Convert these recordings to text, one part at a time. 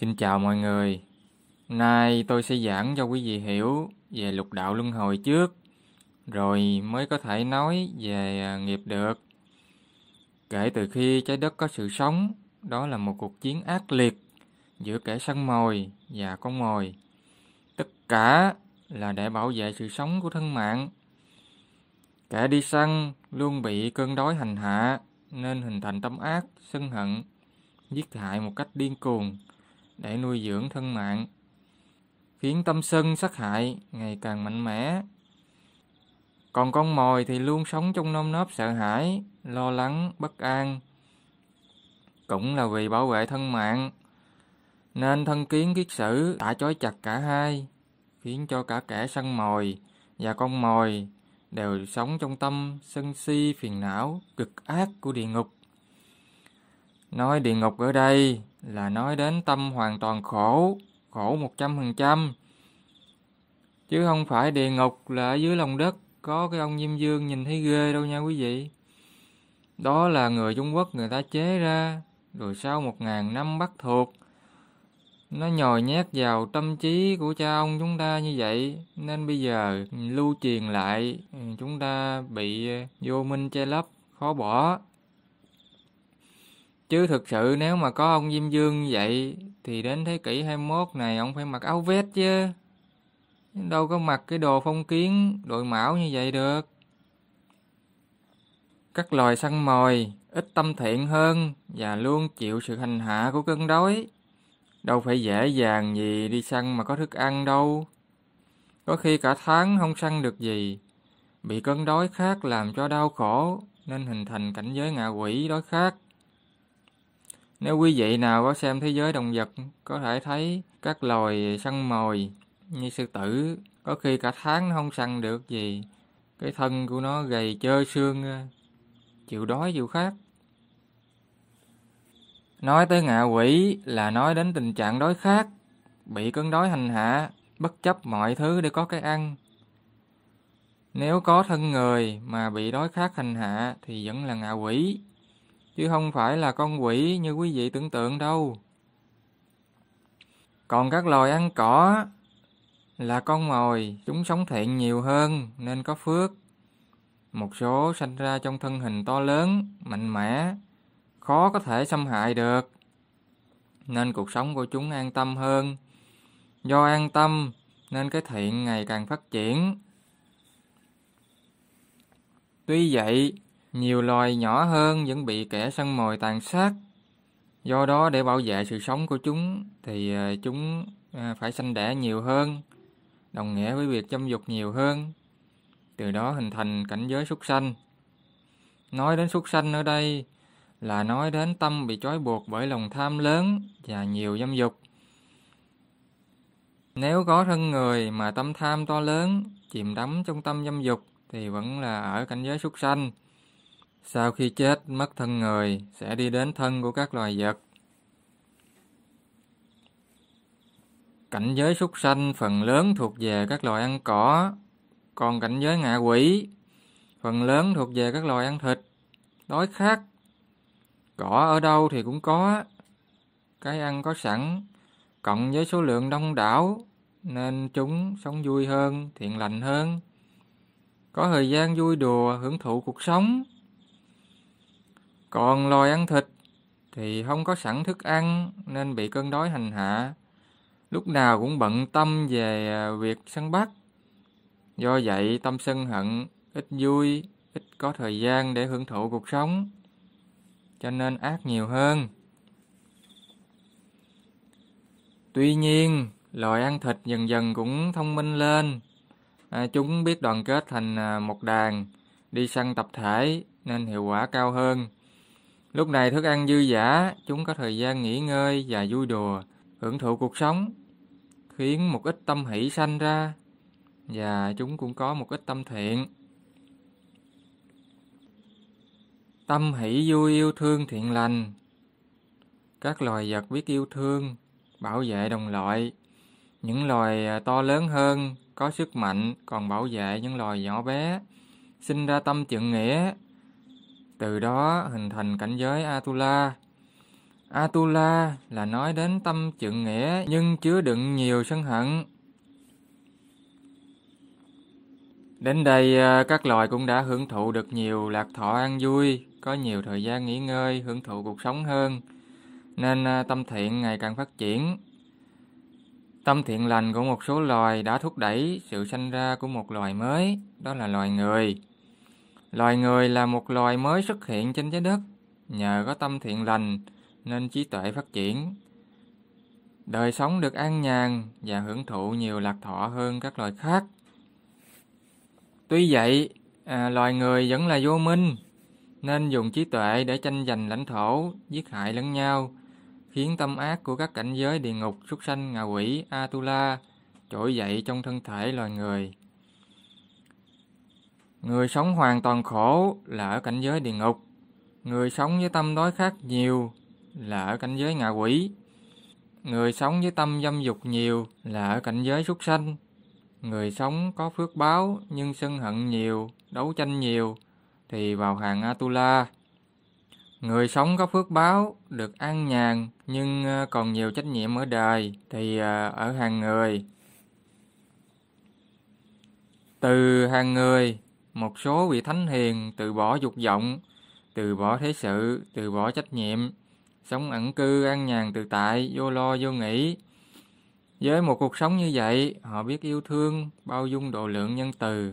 Xin chào mọi người. Nay tôi sẽ giảng cho quý vị hiểu về lục đạo luân hồi trước, rồi mới có thể nói về à, nghiệp được. Kể từ khi trái đất có sự sống, đó là một cuộc chiến ác liệt giữa kẻ săn mồi và con mồi. Tất cả là để bảo vệ sự sống của thân mạng. Kẻ đi săn luôn bị cơn đói hành hạ nên hình thành tâm ác, sân hận, giết hại một cách điên cuồng để nuôi dưỡng thân mạng, khiến tâm sân sát hại ngày càng mạnh mẽ. Còn con mồi thì luôn sống trong nôm nớp sợ hãi, lo lắng, bất an. Cũng là vì bảo vệ thân mạng, nên thân kiến kiết sử đã chói chặt cả hai, khiến cho cả kẻ săn mồi và con mồi đều sống trong tâm sân si phiền não cực ác của địa ngục. Nói địa ngục ở đây là nói đến tâm hoàn toàn khổ, khổ một trăm phần trăm. Chứ không phải địa ngục là ở dưới lòng đất có cái ông Diêm Dương nhìn thấy ghê đâu nha quý vị. Đó là người Trung Quốc người ta chế ra, rồi sau một ngàn năm bắt thuộc. Nó nhồi nhét vào tâm trí của cha ông chúng ta như vậy, nên bây giờ lưu truyền lại, chúng ta bị vô minh che lấp, khó bỏ. Chứ thực sự nếu mà có ông Diêm Dương vậy thì đến thế kỷ 21 này ông phải mặc áo vest chứ. Đâu có mặc cái đồ phong kiến, đội mão như vậy được. Các loài săn mồi ít tâm thiện hơn và luôn chịu sự hành hạ của cơn đói. Đâu phải dễ dàng gì đi săn mà có thức ăn đâu. Có khi cả tháng không săn được gì. Bị cơn đói khát làm cho đau khổ nên hình thành cảnh giới ngạ quỷ đói khát. Nếu quý vị nào có xem thế giới động vật, có thể thấy các loài săn mồi như sư tử, có khi cả tháng nó không săn được gì. Cái thân của nó gầy trơ xương, chịu đói chịu khát. Nói tới ngạ quỷ là nói đến tình trạng đói khát, bị cơn đói hành hạ, bất chấp mọi thứ để có cái ăn. Nếu có thân người mà bị đói khát hành hạ thì vẫn là ngạ quỷ chứ không phải là con quỷ như quý vị tưởng tượng đâu. Còn các loài ăn cỏ là con mồi, chúng sống thiện nhiều hơn nên có phước. Một số sanh ra trong thân hình to lớn, mạnh mẽ, khó có thể xâm hại được. Nên cuộc sống của chúng an tâm hơn. Do an tâm nên cái thiện ngày càng phát triển. Tuy vậy, nhiều loài nhỏ hơn vẫn bị kẻ săn mồi tàn sát. Do đó để bảo vệ sự sống của chúng thì ờ, chúng ờ, phải sanh đẻ nhiều hơn, đồng nghĩa với việc chăm dục nhiều hơn. Từ đó hình thành cảnh giới súc sanh. Nói đến súc sanh ở đây là nói đến tâm bị trói buộc bởi lòng tham lớn và nhiều dâm dục. Nếu có thân người mà tâm tham to lớn, chìm đắm trong tâm dâm dục thì vẫn là ở cảnh giới súc sanh. Sau khi chết mất thân người sẽ đi đến thân của các loài vật. Cảnh giới súc sanh phần lớn thuộc về các loài ăn cỏ, còn cảnh giới ngạ quỷ phần lớn thuộc về các loài ăn thịt, đói khát. Cỏ ở đâu thì cũng có, cái ăn có sẵn, cộng với số lượng đông đảo nên chúng sống vui hơn, thiện lành hơn. Có thời gian vui đùa, hưởng thụ cuộc sống. Còn loài ăn thịt thì không có sẵn thức ăn nên bị cơn đói hành hạ. Lúc nào cũng bận tâm về à, việc săn bắt. Do vậy tâm sân hận, ít vui, ít có thời gian để hưởng thụ cuộc sống. Cho nên ác nhiều hơn. Tuy nhiên, loài ăn thịt dần dần cũng thông minh lên. À, chúng biết đoàn kết thành à, một đàn, đi săn tập thể nên hiệu quả cao hơn. Lúc này thức ăn dư giả, chúng có thời gian nghỉ ngơi và vui đùa, hưởng thụ cuộc sống, khiến một ít tâm hỷ sanh ra, và chúng cũng có một ít tâm thiện. Tâm hỷ vui yêu thương thiện lành. Các loài vật biết yêu thương, bảo vệ đồng loại. Những loài à, to lớn hơn, có sức mạnh, còn bảo vệ những loài nhỏ bé, sinh ra tâm trượng nghĩa, từ đó hình thành cảnh giới Atula. Atula là nói đến tâm trượng nghĩa nhưng chứa đựng nhiều sân hận. Đến đây à, các loài cũng đã hưởng thụ được nhiều lạc thọ an vui, có nhiều thời gian nghỉ ngơi, hưởng thụ cuộc sống hơn, nên à, tâm thiện ngày càng phát triển. Tâm thiện lành của một số loài đã thúc đẩy sự sanh ra của một loài mới, đó là loài người. Loài người là một loài mới xuất hiện trên trái đất, nhờ có tâm thiện lành nên trí tuệ phát triển. Đời sống được an nhàn và hưởng thụ nhiều lạc thọ hơn các loài khác. Tuy vậy, à, loài người vẫn là vô minh, nên dùng trí tuệ để tranh giành lãnh thổ, giết hại lẫn nhau, khiến tâm ác của các cảnh giới địa ngục, súc sanh, ngạ quỷ, Atula trỗi dậy trong thân thể loài người. Người sống hoàn toàn khổ là ở cảnh giới địa ngục. Người sống với tâm đói khát nhiều là ở cảnh giới ngạ quỷ. Người sống với tâm dâm dục nhiều là ở cảnh giới súc sanh. Người sống có phước báo nhưng sân hận nhiều, đấu tranh nhiều thì vào hàng Atula. Người sống có phước báo, được an nhàn nhưng ờ, còn nhiều trách nhiệm ở đời thì ờ, ở hàng người. Từ hàng người, một số vị thánh hiền từ bỏ dục vọng, từ bỏ thế sự, từ bỏ trách nhiệm, sống ẩn cư an nhàn tự tại, vô lo vô nghĩ. Với một cuộc sống như vậy, họ biết yêu thương, bao dung độ lượng nhân từ.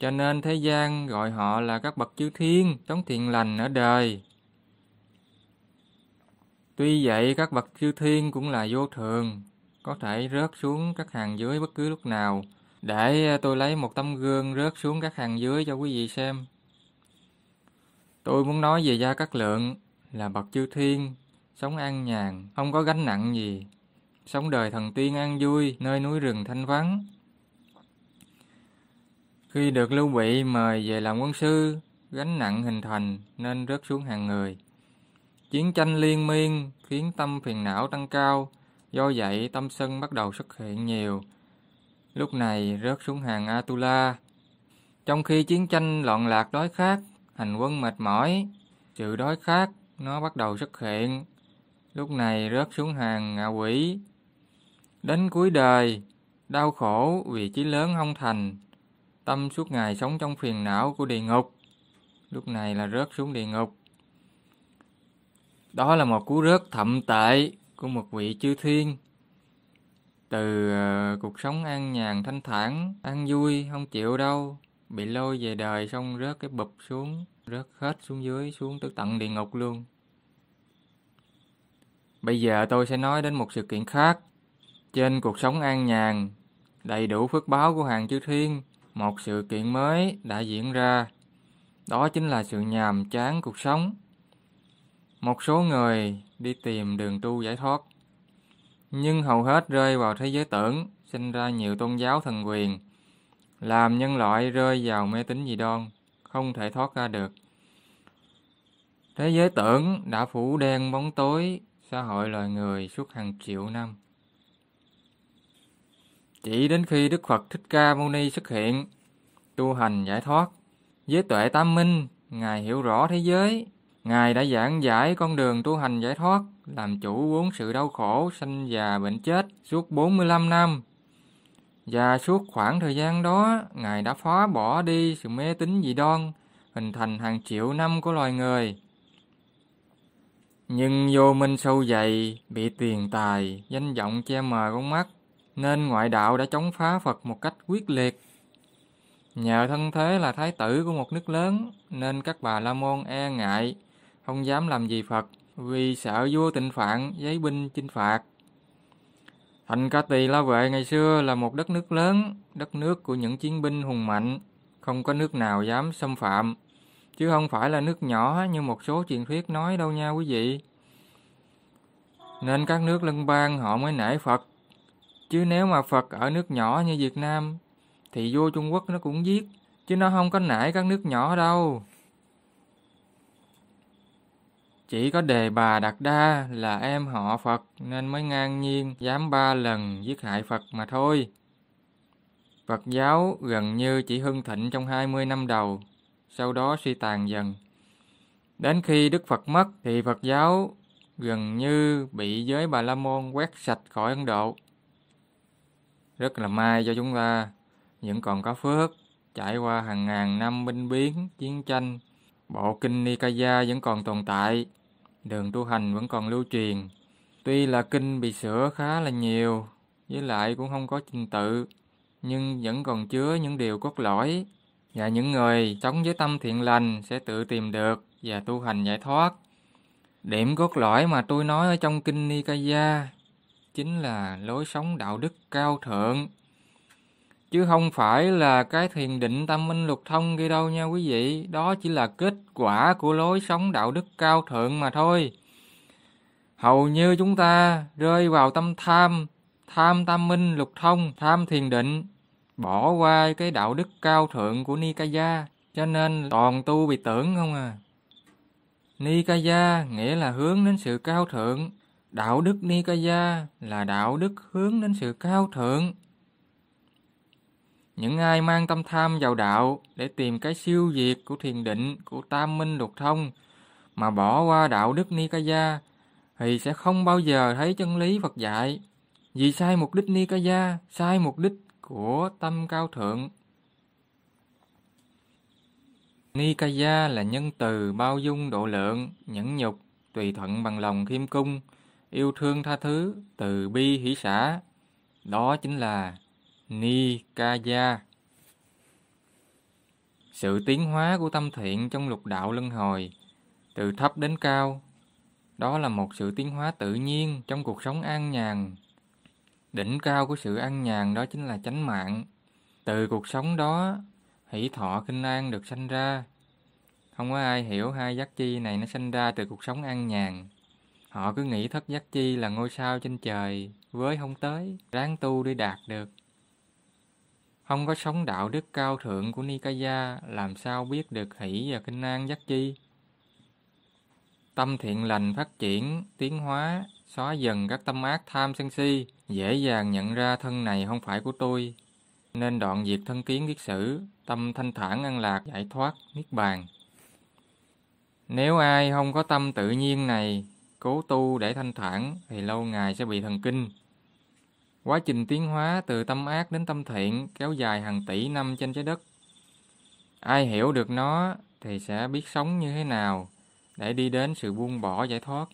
Cho nên thế gian gọi họ là các bậc chư thiên, sống thiện lành ở đời. Tuy vậy, các bậc chư thiên cũng là vô thường, có thể rớt xuống các hàng dưới bất cứ lúc nào. Để ờ, tôi lấy một tấm gương rớt xuống các hàng dưới cho quý vị xem. Tôi muốn nói về Gia Cát Lượng là bậc chư thiên, sống an nhàn, không có gánh nặng gì, sống đời thần tiên an vui, nơi núi rừng thanh vắng. Khi được Lưu Bị mời về làm quân sư, gánh nặng hình thành nên rớt xuống hàng người. Chiến tranh liên miên khiến tâm phiền não tăng cao, do vậy tâm sân bắt đầu xuất hiện nhiều. Lúc này rớt xuống hàng Atula. Trong khi chiến tranh loạn lạc đói khát, hành quân mệt mỏi, sự đói khát nó bắt đầu xuất hiện. Lúc này rớt xuống hàng ngạ quỷ. Đến cuối đời, đau khổ vì chí lớn không thành, tâm suốt ngày sống trong phiền não của địa ngục. Lúc này là rớt xuống địa ngục. Đó là một cú rớt thậm tệ của một vị chư thiên. Từ uh, cuộc sống an nhàn thanh thản, an vui, không chịu đâu, bị lôi về đời xong rớt cái bụp xuống, rớt hết xuống dưới, xuống tới tận địa ngục luôn. Bây giờ tôi sẽ nói đến một sự kiện khác. Trên cuộc sống an nhàn, đầy đủ phước báo của hàng chư thiên, một sự kiện mới đã diễn ra. Đó chính là sự nhàm chán cuộc sống. Một số người đi tìm đường tu giải thoát, nhưng hầu hết rơi vào thế giới tưởng, sinh ra nhiều tôn giáo thần quyền, làm nhân loại rơi vào mê tín dị đoan, không thể thoát ra được. Thế giới tưởng đã phủ đen bóng tối xã hội loài người suốt hàng triệu năm. Chỉ đến khi Đức Phật Thích Ca Mâu Ni xuất hiện, tu hành giải thoát, với tuệ tam minh, Ngài hiểu rõ thế giới, Ngài đã giảng giải con đường tu hành giải thoát, làm chủ bốn sự đau khổ, sanh già, bệnh chết suốt 45 năm. Và suốt khoảng thời gian đó, Ngài đã phá bỏ đi sự mê tín dị đoan, hình thành hàng triệu năm của loài người. Nhưng vô minh sâu dày, bị tiền tài, danh vọng che mờ con mắt, nên ngoại đạo đã chống phá Phật một cách quyết liệt. Nhờ thân thế là thái tử của một nước lớn, nên các bà La Môn e ngại, không dám làm gì Phật, vì sợ vua tịnh phạn, giấy binh chinh phạt. Thành Ca Tỳ La Vệ ngày xưa là một đất nước lớn, đất nước của những chiến binh hùng mạnh, không có nước nào dám xâm phạm, chứ không phải là nước nhỏ như một số truyền thuyết nói đâu nha quý vị. Nên các nước lân bang họ mới nể Phật. Chứ nếu mà Phật ở nước nhỏ như Việt Nam, thì vua Trung Quốc nó cũng giết, chứ nó không có nể các nước nhỏ đâu. Chỉ có đề bà Đạt Đa là em họ Phật nên mới ngang nhiên dám ba lần giết hại Phật mà thôi. Phật giáo gần như chỉ hưng thịnh trong 20 năm đầu, sau đó suy tàn dần. Đến khi Đức Phật mất thì Phật giáo gần như bị giới Bà La Môn quét sạch khỏi Ấn Độ. Rất là may cho chúng ta, vẫn còn có phước, trải qua hàng ngàn năm binh biến, chiến tranh, bộ kinh Nikaya vẫn còn tồn tại, đường tu hành vẫn còn lưu truyền. Tuy là kinh bị sửa khá là nhiều, với lại cũng không có trình tự, nhưng vẫn còn chứa những điều cốt lõi, và những người sống với tâm thiện lành sẽ tự tìm được và tu hành giải thoát. Điểm cốt lõi mà tôi nói ở trong kinh Nikaya chính là lối sống đạo đức cao thượng. Chứ không phải là cái thiền định tâm minh lục thông kia đâu nha quý vị. Đó chỉ là kết quả của lối sống đạo đức cao thượng mà thôi. Hầu như chúng ta rơi vào tâm tham, tham tam minh lục thông, tham thiền định, bỏ qua cái đạo đức cao thượng của Nikaya, cho nên toàn tu bị tưởng không à. Nikaya nghĩa là hướng đến sự cao thượng, đạo đức Nikaya là đạo đức hướng đến sự cao thượng. Những ai mang tâm tham vào đạo để tìm cái siêu diệt của thiền định, của tam minh lục thông, mà bỏ qua đạo đức Nikaya, thì sẽ không bao giờ thấy chân lý Phật dạy. Vì sai mục đích Nikaya, sai mục đích của tâm cao thượng. Nikaya là nhân từ bao dung độ lượng, nhẫn nhục, tùy thuận bằng lòng khiêm cung, yêu thương tha thứ, từ bi hỷ xã. Đó chính là Nikaya. Sự tiến hóa của tâm thiện trong lục đạo luân hồi, từ thấp đến cao, đó là một sự tiến hóa tự nhiên trong cuộc sống an nhàn. Đỉnh cao của sự an nhàn đó chính là chánh mạng. Từ cuộc sống đó, hỷ thọ kinh an được sanh ra. Không có ai hiểu hai giác chi này nó sanh ra từ cuộc sống an nhàn. Họ cứ nghĩ thất giác chi là ngôi sao trên trời, với không tới, ráng tu để đạt được. Không có sống đạo đức cao thượng của Nikaya, làm sao biết được hỷ và kinh an giác chi? Tâm thiện lành phát triển, tiến hóa, xóa dần các tâm ác tham sân si, dễ dàng nhận ra thân này không phải của tôi, nên đoạn diệt thân kiến kiết sử, tâm thanh thản an lạc, giải thoát, niết bàn. Nếu ai không có tâm tự nhiên này, cố tu để thanh thản, thì lâu ngày sẽ bị thần kinh. Quá trình tiến hóa từ tâm ác đến tâm thiện kéo dài hàng tỷ năm trên trái đất. Ai hiểu được nó thì sẽ biết sống như thế nào để đi đến sự buông bỏ giải thoát.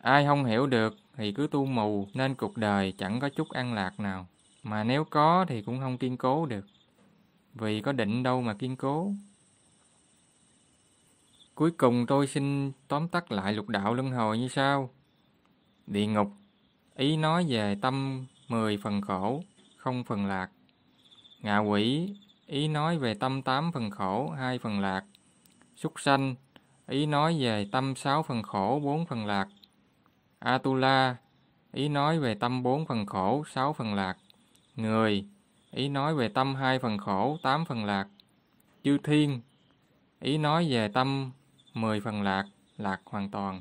Ai không hiểu được thì cứ tu mù nên cuộc đời chẳng có chút an lạc nào. Mà nếu có thì cũng không kiên cố được. Vì có định đâu mà kiên cố. Cuối cùng tôi xin tóm tắt lại lục đạo luân hồi như sau. Địa ngục, ý nói về tâm 10 phần khổ, không phần lạc. Ngạ quỷ, ý nói về tâm 8 phần khổ, 2 phần lạc. Súc sanh, ý nói về tâm 6 phần khổ, 4 phần lạc. Atula, ý nói về tâm 4 phần khổ, 6 phần lạc. Người, ý nói về tâm 2 phần khổ, 8 phần lạc. Chư thiên, ý nói về tâm 10 phần lạc, lạc hoàn toàn.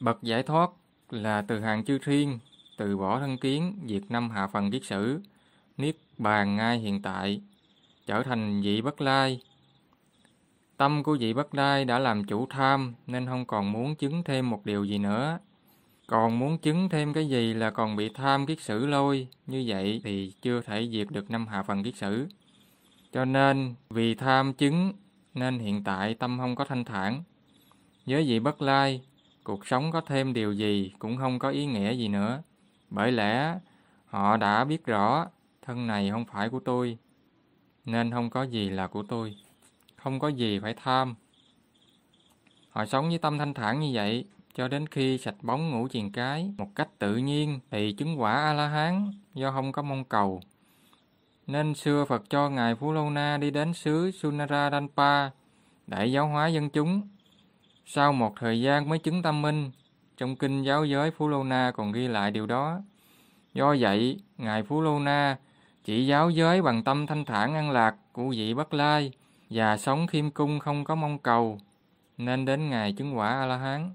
Bậc giải thoát là từ hàng chư thiên, từ bỏ thân kiến, diệt năm hạ phần kiết sử, niết bàn ngay hiện tại, trở thành vị bất lai. Tâm của vị bất lai đã làm chủ tham nên không còn muốn chứng thêm một điều gì nữa. Còn muốn chứng thêm cái gì là còn bị tham kiết sử lôi, như vậy thì chưa thể diệt được năm hạ phần kiết sử. Cho nên, vì tham chứng nên hiện tại tâm không có thanh thản. Với vị bất lai, cuộc sống có thêm điều gì cũng không có ý nghĩa gì nữa. Bởi lẽ họ đã biết rõ thân này không phải của tôi, nên không có gì là của tôi, không có gì phải tham. Họ sống với tâm thanh thản như vậy cho đến khi sạch bóng ngũ triền cái một cách tự nhiên thì chứng quả A-la-hán do không có mong cầu. Nên xưa Phật cho Ngài Phú Lâu Na đi đến xứ Sunara Danpa để giáo hóa dân chúng. Sau một thời gian mới chứng tâm minh, trong kinh giáo giới Phú Lô Na còn ghi lại điều đó. Do vậy, Ngài Phú Lô Na chỉ giáo giới bằng tâm thanh thản an lạc của vị Bất Lai và sống khiêm cung không có mong cầu, nên đến Ngài chứng quả A-la-hán.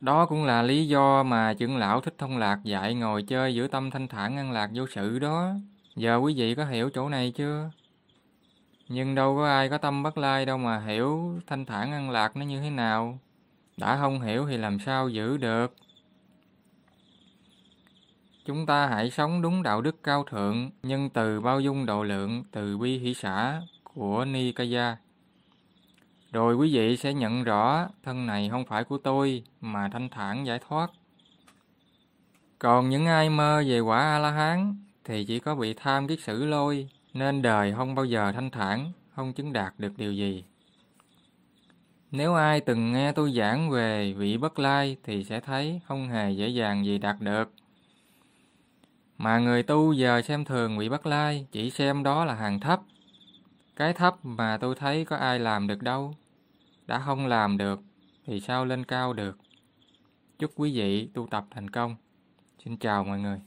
Đó cũng là lý do mà trưởng lão Thích Thông Lạc dạy ngồi chơi giữa tâm thanh thản an lạc vô sự đó. Giờ quý vị có hiểu chỗ này chưa? Nhưng đâu có ai có tâm bất lai đâu mà hiểu thanh thản an lạc nó như thế nào. Đã không hiểu thì làm sao giữ được? Chúng ta hãy sống đúng đạo đức cao thượng, nhân từ bao dung độ lượng, từ bi hỷ xã của Nikaya. Rồi quý vị sẽ nhận rõ thân này không phải của tôi mà thanh thản giải thoát. Còn những ai mơ về quả A-la-hán thì chỉ có bị tham kiết sử lôi, nên đời không bao giờ thanh thản, không chứng đạt được điều gì. Nếu ai từng nghe tôi giảng về vị bất lai thì sẽ thấy không hề dễ dàng gì đạt được. Mà người tu giờ xem thường vị bất lai, chỉ xem đó là hàng thấp. Cái thấp mà tôi thấy có ai làm được đâu. Đã không làm được thì sao lên cao được. Chúc quý vị tu tập thành công. Xin chào mọi người.